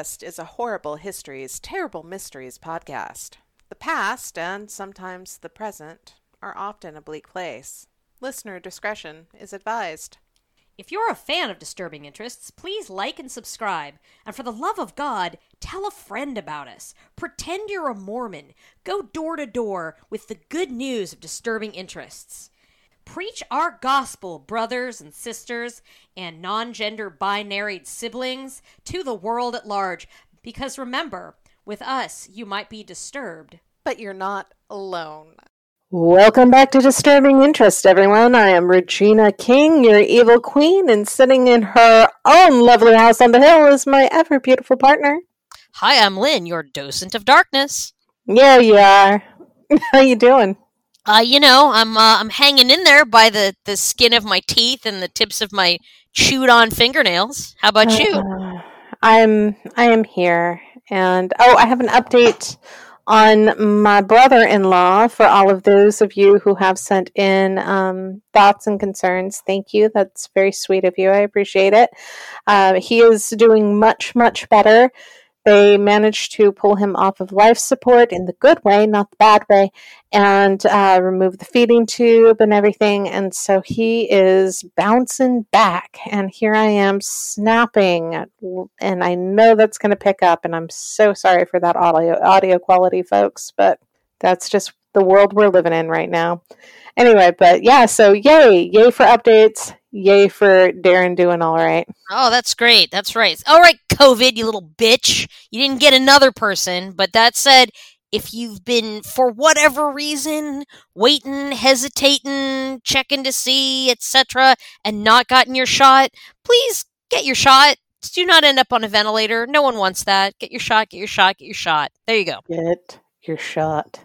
Disturbing is a horrible histories, terrible mysteries podcast. The past, and sometimes the present, are often a bleak place. Listener discretion is advised. If you're a fan of Disturbing Interests, please like and subscribe. And for the love of God, tell a friend about us. Pretend you're a Mormon. Go door to door with the good news of Disturbing Interests. Preach our gospel, brothers and sisters, and non gender binary siblings, to the world at large. Because remember, with us, you might be disturbed. But you're not alone. Welcome back to Disturbing Interest, everyone. I am Regina King, your evil queen, and sitting in her own lovely house on the hill is my ever beautiful partner. Hi, I'm Lynn, your docent of darkness. Yeah, you are. How you doing? Uh, you know, I'm uh, I'm hanging in there by the the skin of my teeth and the tips of my chewed on fingernails. How about you? Uh, I'm I am here, and oh, I have an update on my brother-in-law for all of those of you who have sent in um, thoughts and concerns. Thank you. That's very sweet of you. I appreciate it. Uh, he is doing much much better. They managed to pull him off of life support in the good way, not the bad way, and uh, remove the feeding tube and everything. And so he is bouncing back. And here I am snapping. And I know that's going to pick up. And I'm so sorry for that audio, audio quality, folks, but that's just the world we're living in right now. Anyway, but yeah, so yay, yay for updates yay for Darren doing all right. Oh, that's great. That's right. All right, COVID, you little bitch. You didn't get another person, but that said, if you've been for whatever reason waiting, hesitating, checking to see, etc., and not gotten your shot, please get your shot. Do not end up on a ventilator. No one wants that. Get your shot, get your shot, get your shot. There you go. Get your shot.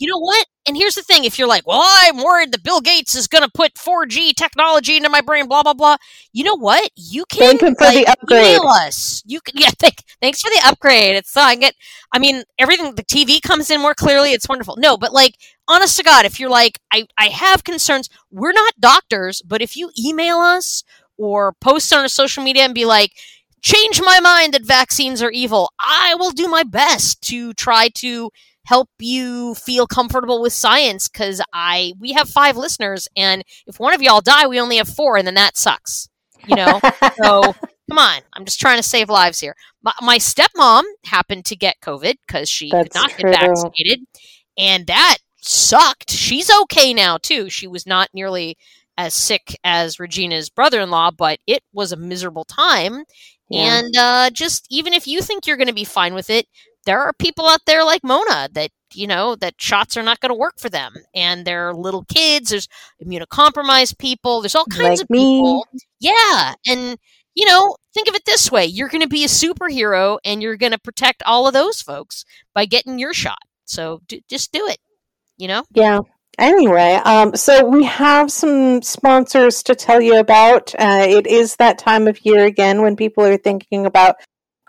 You know what? And here's the thing if you're like, well, I'm worried that Bill Gates is going to put 4G technology into my brain, blah, blah, blah. You know what? You can thank for like, the upgrade. email us. You can, yeah, thank, thanks for the upgrade. It's, uh, I get, I mean, everything, the TV comes in more clearly. It's wonderful. No, but like, honest to God, if you're like, I, I have concerns, we're not doctors, but if you email us or post on our social media and be like, change my mind that vaccines are evil, I will do my best to try to help you feel comfortable with science because I we have five listeners and if one of y'all die, we only have four, and then that sucks. You know? so come on. I'm just trying to save lives here. My, my stepmom happened to get COVID because she That's could not true. get vaccinated. And that sucked. She's okay now too. She was not nearly as sick as Regina's brother in law, but it was a miserable time. Yeah. And uh, just even if you think you're going to be fine with it, there are people out there like Mona that you know that shots are not going to work for them, and there are little kids. There's immunocompromised people. There's all kinds Like of me. people. Yeah, and you know, think of it this way: you're going to be a superhero, and you're going to protect all of those folks by getting your shot. So d- just do it. You know. Yeah. Anyway, um, so we have some sponsors to tell you about. Uh, it is that time of year again when people are thinking about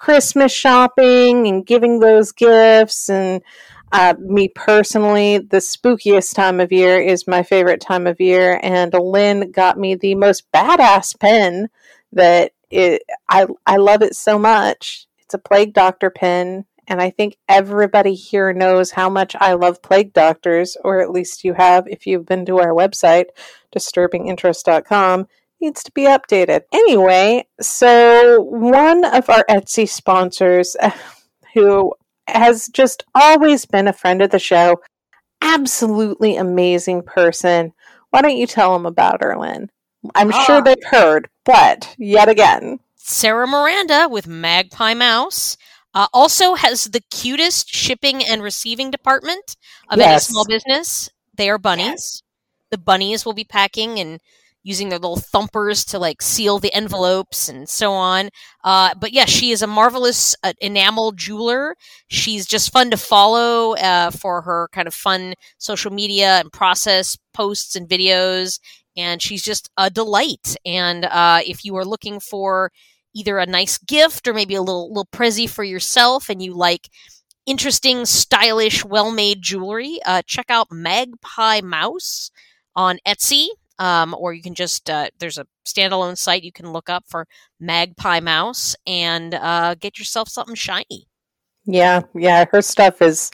Christmas shopping and giving those gifts. And uh, me personally, the spookiest time of year is my favorite time of year. And Lynn got me the most badass pen that it, I I love it so much. It's a Plague Doctor pen. And I think everybody here knows how much I love plague doctors, or at least you have if you've been to our website, disturbinginterest.com. Needs to be updated. Anyway, so one of our Etsy sponsors, who has just always been a friend of the show, absolutely amazing person. Why don't you tell them about her, Lynn? I'm Ah. sure they've heard, but yet again. Sarah Miranda with Magpie Mouse. Uh, also has the cutest shipping and receiving department of any small business. They are bunnies. The bunnies will be packing and using their little thumpers to like seal the envelopes and so on. Uh, but yeah, she is a marvelous uh, enamel jeweler. She's just fun to follow uh, for her kind of fun social media and process posts and videos. And she's just a delight. And uh, if you are looking for either a nice gift or maybe a little little prezzy for yourself and you like interesting stylish well-made jewelry uh, check out magpie mouse on etsy um, or you can just uh, there's a standalone site you can look up for Magpie Mouse and uh, get yourself something shiny. Yeah, yeah, her stuff is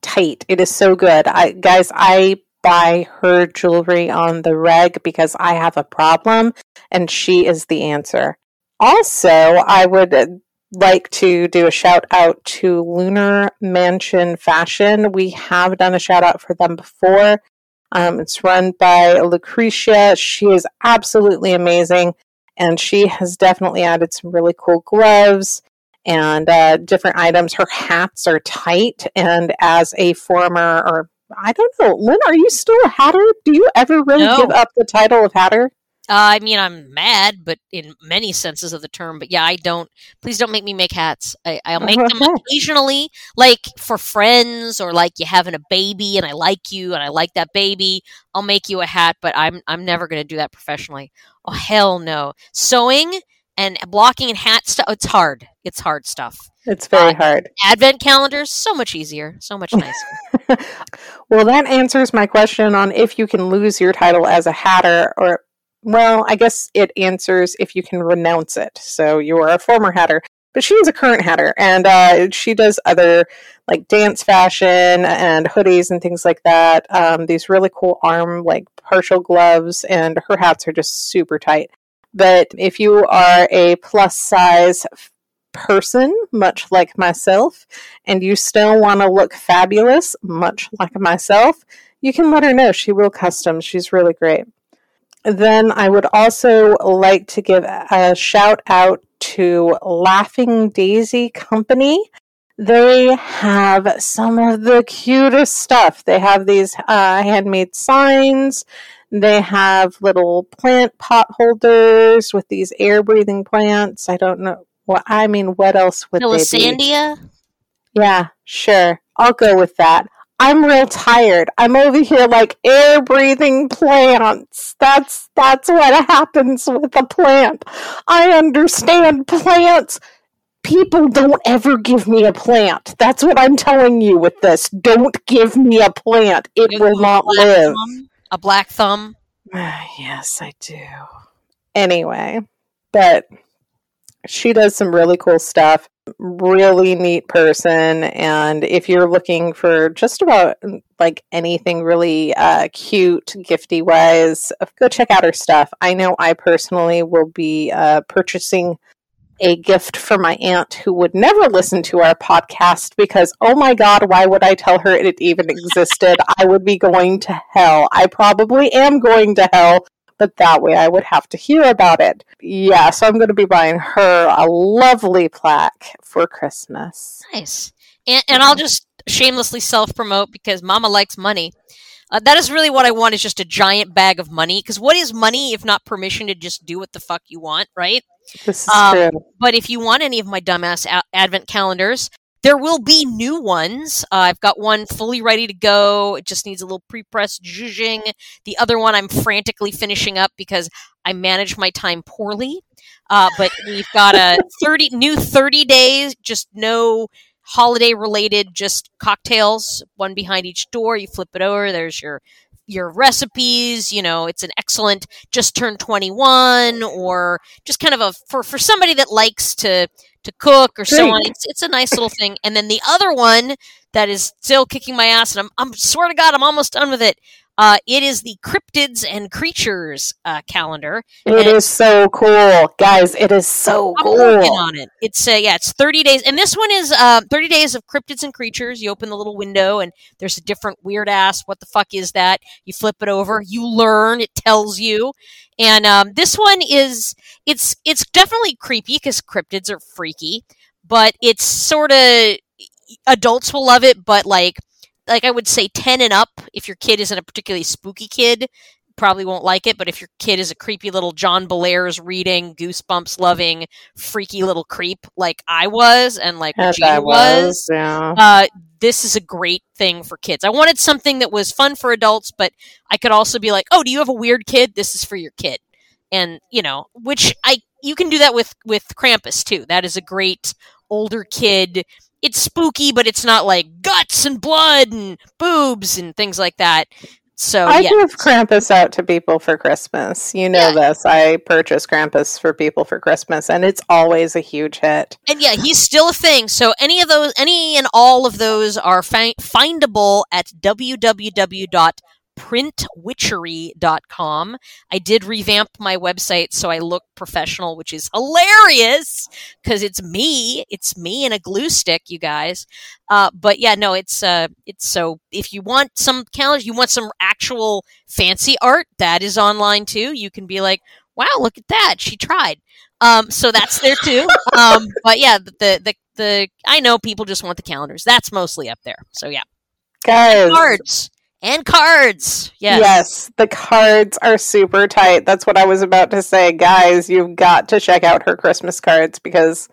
tight. It is so good. I guys, I buy her jewelry on the reg because I have a problem and she is the answer. Also, I would uh, like to do a shout out to Lunar Mansion Fashion. We have done a shout out for them before. Um, it's run by Lucretia. She is absolutely amazing, and she has definitely added some really cool gloves and uh, different items. Her hats are tight, and as a former, or I don't know, Lynn, are you still a hatter? Do you ever really No. give up the title of hatter? Uh, I mean, I'm mad, but in many senses of the term. But yeah, I don't. Please don't make me make hats. I, I'll make them occasionally, like for friends or like you having a baby and I like you and I like that baby. I'll make you a hat, but I'm I'm never going to do that professionally. Oh hell no! Sewing and blocking and hat stuff. It's hard. It's hard stuff. It's very Uh, hard. Advent calendars so much easier, so much nicer. well, that answers my question on if you can lose your title as a hatter, or, well, I guess it answers if you can renounce it. So you are a former hatter, but she is a current hatter, and uh, she does other like dance fashion and hoodies and things like that. Um, these really cool arm, like partial gloves, and her hats are just super tight. But if you are a plus size person, much like myself, and you still want to look fabulous, much like myself, you can let her know. She will custom. She's really great. Then I would also like to give a shout out to Laughing Daisy Company. They have some of the cutest stuff. They have these uh, handmade signs. They have little plant pot holders with these air breathing plants. I don't know. Well, I mean, what else would they be? Yeah, sure. I'll go with that. I'm real tired. I'm over here like air breathing plants. That's that's what happens with a plant. I understand plants. People don't ever give me a plant. That's what I'm telling you with this. Don't give me a plant. It will not live. thumb? A black thumb. yes, I do. Anyway, but she does some really cool stuff. Really neat person. And if you're looking for just about like anything really uh, cute, gifty wise, go check out her stuff. I know I personally will be uh, purchasing a gift for my aunt who would never listen to our podcast because, oh my God, why would I tell her it even existed? I would be going to hell. I probably am going to hell, but that way I would have to hear about it. Yeah, so I'm going to be buying her a lovely plaque for Christmas. Nice. And, and I'll just shamelessly self promote because Mama likes money. Uh, that is really what I want is just a giant bag of money. Because what is money if not permission to just do what the fuck you want, right? This is Um, true. But if you want any of my dumbass a- advent calendars, there will be new ones. Uh, I've got one fully ready to go. It just needs a little pre-press zhuzhing. The other one I'm frantically finishing up because I manage my time poorly. Uh, but we've got a 30 new 30 days, just no holiday related, just cocktails, one behind each door. You flip it over. There's your your recipes. You know, it's an excellent just turned 21 or just kind of a for for somebody that likes to to cook or so on. It's it's a nice little thing. And then the other one that is still kicking my ass, and I'm I'm swear to God, I'm almost done with it. Uh, it is the cryptids and creatures uh, calendar. It is so cool. Guys, it is so I'm working cool. on it. It's uh, yeah, it's 30 days, and this one is uh, 30 days of cryptids and creatures. You open the little window, and there's a different weird ass. What the fuck is that? You flip it over, you learn. It tells you, and um, this one is it's it's definitely creepy because cryptids are freaky, but it's sort of adults will love it, but like like I would say 10 and up. If your kid isn't a particularly spooky kid, probably won't like it. But if your kid is a creepy little John Bellairs reading, goosebumps loving, freaky little creep like I was and like As I was, yeah. uh, this is a great thing for kids. I wanted something that was fun for adults, but I could also be like, oh, do you have a weird kid? This is for your kid. And, you know, which I, you can do that with, with Krampus too. That is a great older kid. It's spooky, but it's not like guts and blood and boobs and things like that. So I yeah. give Krampus out to people for Christmas. You know Yeah. this. I purchase Krampus for people for Christmas, and it's always a huge hit. And yeah, he's still a thing. So any of those, any and all of those are fi- findable at www.printwitchery.com. I did revamp my website so I look professional, which is hilarious because it's me. It's me and a glue stick, you guys. Uh, but yeah, no, it's uh, it's so if you want some calendars, you want some actual fancy art, that is online too. You can be like, wow, look at that, she tried. Um, so that's there too. Um, but yeah, the, the the I know people just want the calendars. That's mostly up there. So yeah, Guys, cards and cards. Yes. Yes, the cards are super tight. That's what I was about to say. Guys, you've got to check out her Christmas cards because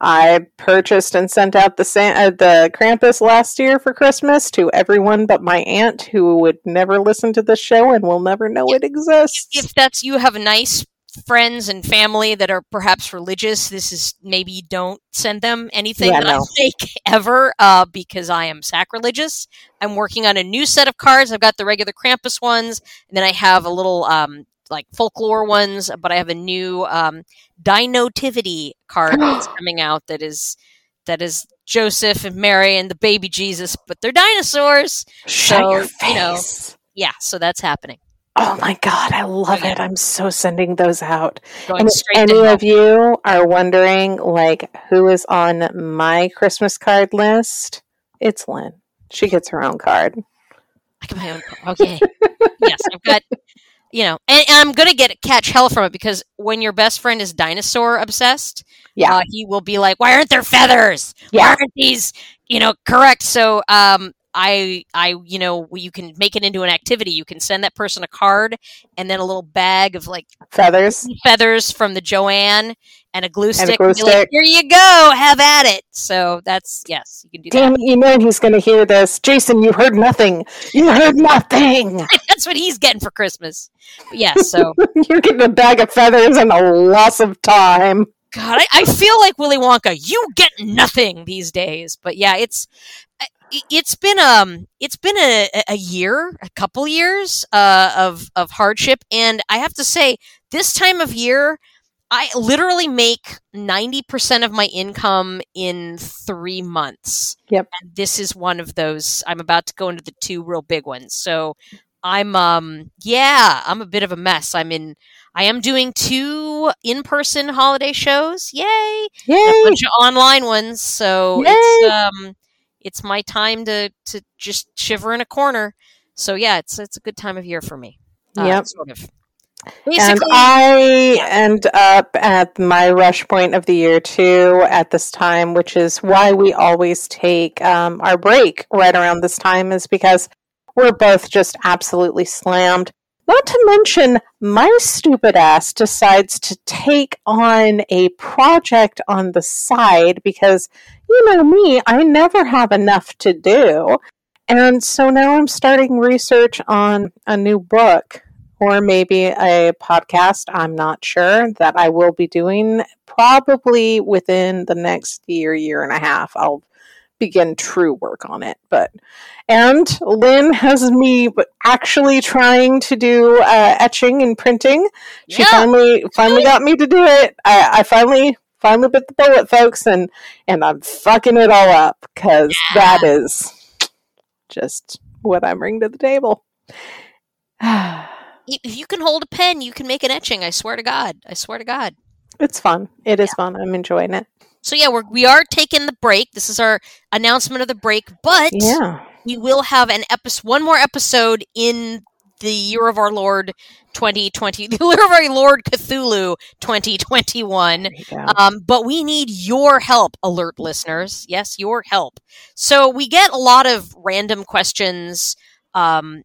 I purchased and sent out the Sa- uh, the Krampus last year for Christmas to everyone but my aunt who would never listen to the show and will never know it exists. If that's you have a nice friends and family that are perhaps religious, this is maybe don't send them anything Yeah, that I make ever uh, because I am sacrilegious. I'm working on a new set of cards. I've got the regular Krampus ones, and then I have a little um, like folklore ones, but I have a new um, Dinotivity card that's coming out that is that is Joseph and Mary and the baby Jesus, but they're dinosaurs. Shut So, your you know. Yeah, so that's happening. Oh my god, I love yeah. it. I'm so sending those out. Going And if any to of you are wondering like who is on my Christmas card list, it's Lynn. She gets her own card. I got my own. card. Okay. yes, I've got. You know, and, and I'm gonna get catch hell from it because when your best friend is dinosaur obsessed, Yeah. uh, he will be like, "Why aren't there feathers? Why aren't these, you know, correct?" So, um, I, I, you know, you can make it into an activity. You can send that person a card and then a little bag of like Feathers. feathers from the Joann and a glue stick. glue be like. Here you go, have at it. So that's yes, you can do Damn it, you know he's going to hear this. Jason, you heard nothing. You heard nothing. That's what he's getting for Christmas. But yeah, so You're getting a bag of feathers and a loss of time. God, I, I feel like Willy Wonka. You get nothing these days. But yeah, it's it- it's been um it's been a, a year, a couple years uh, of of hardship, and I have to say, this time of year, I literally make ninety percent of my income in three months. Yep. and this is one of those. I'm about to go into the two real big ones, so. I'm um yeah, I'm a bit of a mess. I'm in I am doing two in-person holiday shows. Yay! And a bunch of online ones. So it's um it's my time to to just shiver in a corner. So yeah, it's it's a good time of year for me. Uh, Yep. sort of. And I end up at my rush point of the year too at this time, which is why we always take um, our break right around this time, is because we're both just absolutely slammed. Not to mention, my stupid ass decides to take on a project on the side because, you know me, I never have enough to do. And so now I'm starting research on a new book or maybe a podcast. I'm not sure that I will be doing probably within the next year, year and a half. I'll begin true work on it. But and Lynn has me actually trying to do uh, etching and printing. She Yeah. finally finally got me to do it. I, I finally finally bit the bullet, folks, and and I'm fucking it all up because that is just what I bring to the table. if you can hold a pen, you can make an etching. I swear to God. I swear to God. It's fun. It is fun. I'm enjoying it. So yeah, we're we are taking the break. This is our announcement of the break, but Yeah. we will have an episode, one more episode in the year of our Lord 2020, the year of our Lord Cthulhu 2021. There you go. Um, but we need your help, alert listeners. Yes, your help. So we get a lot of random questions um,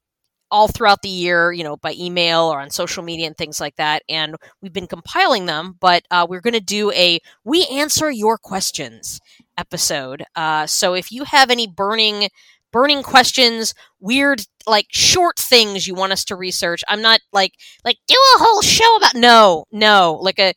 all throughout the year, you know, by email or on social media and things like that. And we've been compiling them, but uh, we're going to do a We Answer Your Questions episode. Uh, so if you have any burning burning questions weird like short things you want us to research i'm not like like do a whole show about no no like a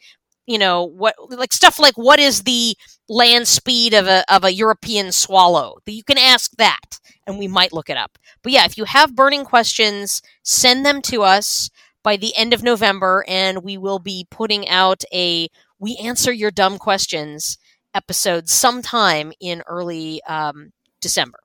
you know what like stuff like what is the land speed of a of a European swallow? You can ask that, and we might look it up. But yeah, if you have burning questions, send them to us by the end of November, and we will be putting out a we answer your dumb questions episode sometime in early um, December.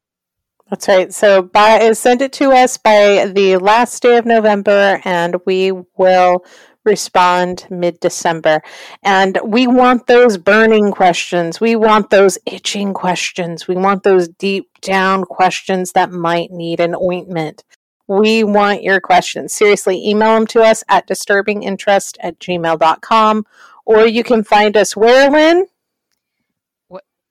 That's right. So by, send it to us by the last day of November, and we will respond mid December. And we want those burning questions. We want those itching questions. We want those deep down questions that might need an ointment. We want your questions. Seriously, email them to us at disturbinginterest at gmail.com or you can find us where, Lynn?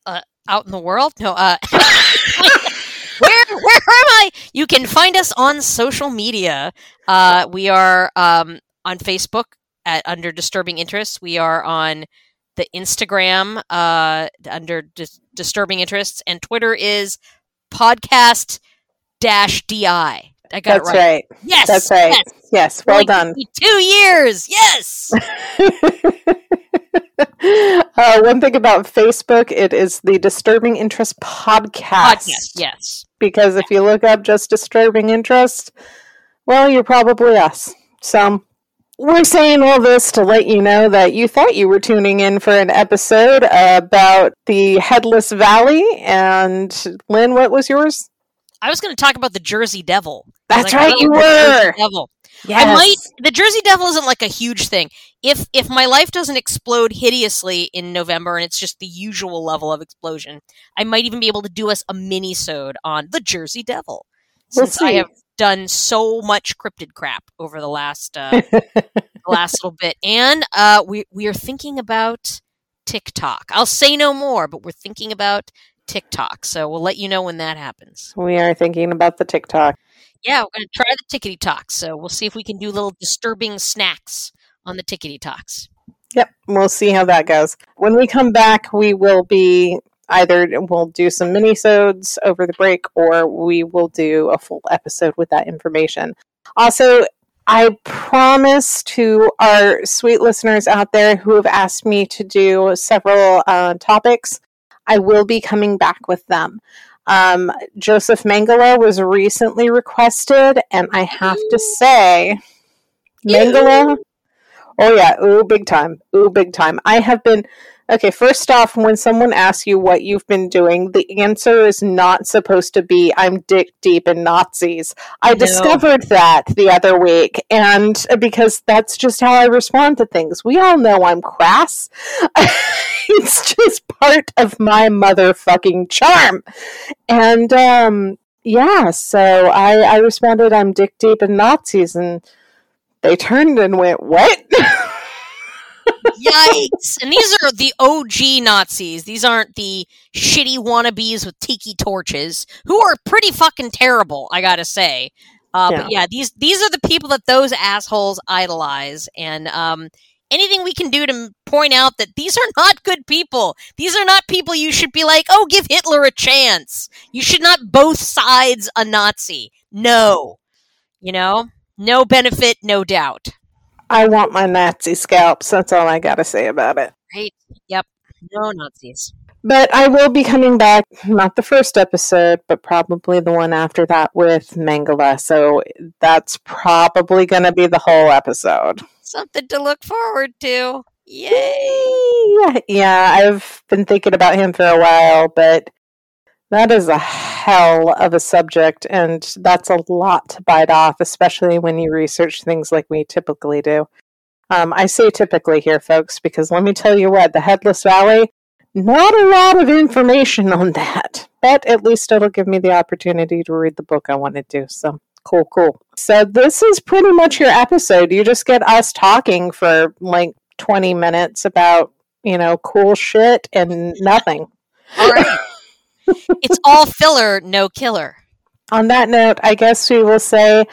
Uh, out in the world? No, uh, where, where am I? You can find us on social media. Uh, we are um, on Facebook at under Disturbing Interests. We are on the Instagram uh, under Dis- Disturbing Interests, and Twitter is podcast dash di. I got That's it right. right. Yes, That's right. Yes, yes well like done. Two years. Yes. uh, one thing about Facebook, it is the Disturbing Interest podcast. Podcast. Yes. Because if you look up just Disturbing Interest, well, you're probably us. So we're saying all this to let you know that you thought you were tuning in for an episode about the Headless Valley. And Lynn, what was yours? I was going to talk about the Jersey Devil. That's Like, right, you were. Devil. Yes. I might. The Jersey Devil isn't like a huge thing. If if my life doesn't explode hideously in November and it's just the usual level of explosion, I might even be able to do us a mini sode on the Jersey Devil. We'll Since I have done so much cryptid crap over the last uh, last little bit, and uh, we we are thinking about TikTok. I'll say no more, but we're thinking about TikTok. So we'll let you know when that happens. we are thinking about the TikTok. Yeah, we're going to try the tickety talks. So we'll see if we can do little disturbing snacks on the tickety talks. Yep, we'll see how that goes. When we come back, we will be either we'll do some mini-sodes over the break or we will do a full episode with that information. Also, I promise to our sweet listeners out there who have asked me to do several uh, topics, I will be coming back with them. Um, Josef Mengele was recently requested, and I have to say, Mengele Oh yeah, ooh, big time, ooh, big time. I have been okay. First off, when someone asks you what you've been doing, the answer is not supposed to be "I'm dick deep in Nazis." I No. discovered that the other week, and uh, because that's just how I respond to things. We all know I'm crass. it's just part of my motherfucking charm, and um, yeah. So I, I responded, "I'm dick deep in Nazis," and they turned and went, "What?" Yikes! and these are the OG Nazis. These aren't the shitty wannabes with tiki torches, who are pretty fucking terrible. I gotta say. Uh, But yeah, these these are the people that those assholes idolize, and um, anything we can do to point out that these are not good people. These are not people you should be like, oh, give Hitler a chance. You should not both sides a Nazi. No, you know, no benefit, no doubt. I want my Nazi scalps. That's all I got to say about it. Right? Yep. No Nazis. But I will be coming back, not the first episode, but probably the one after that with Mengele. So that's probably going to be the whole episode. Something to look forward to. Yay! Yeah, yeah, I've been thinking about him for a while, but that is a hell of a subject, and that's a lot to bite off, especially when you research things like we typically do. Um, I say typically here, folks, because let me tell you what, the Headless Valley, not a lot of information on that, but at least it'll give me the opportunity to read the book I want to do. So cool, cool. So this is pretty much your episode. You just get us talking for like 20 minutes about, you know, cool shit and nothing. All right. it's all filler, no killer. On that note, I guess we will say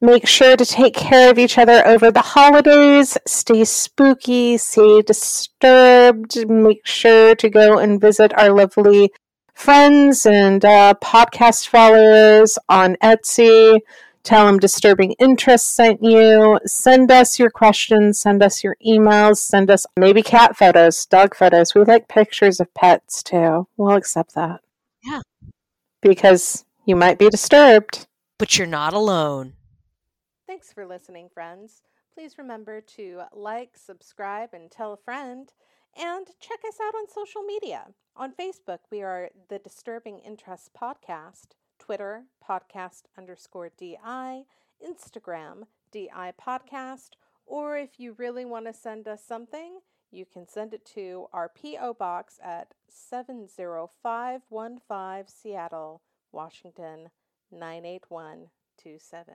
make sure to take care of each other over the holidays. Stay spooky, stay disturbed. Make sure to go and visit our lovely friends and uh, podcast followers on Etsy. Tell them Disturbing Interest sent you. Send us your questions. Send us your emails. Send us maybe cat photos, dog photos. We like pictures of pets too. We'll accept that. Yeah. Because you might be disturbed. But you're not alone. Thanks for listening, friends. Please remember to like, subscribe, and tell a friend. And check us out on social media. On Facebook, we are the Disturbing Interests Podcast. Twitter, podcast underscore DI, Instagram, DI podcast, or if you really want to send us something, you can send it to our P.O. Box at 70515 Seattle, Washington 98127.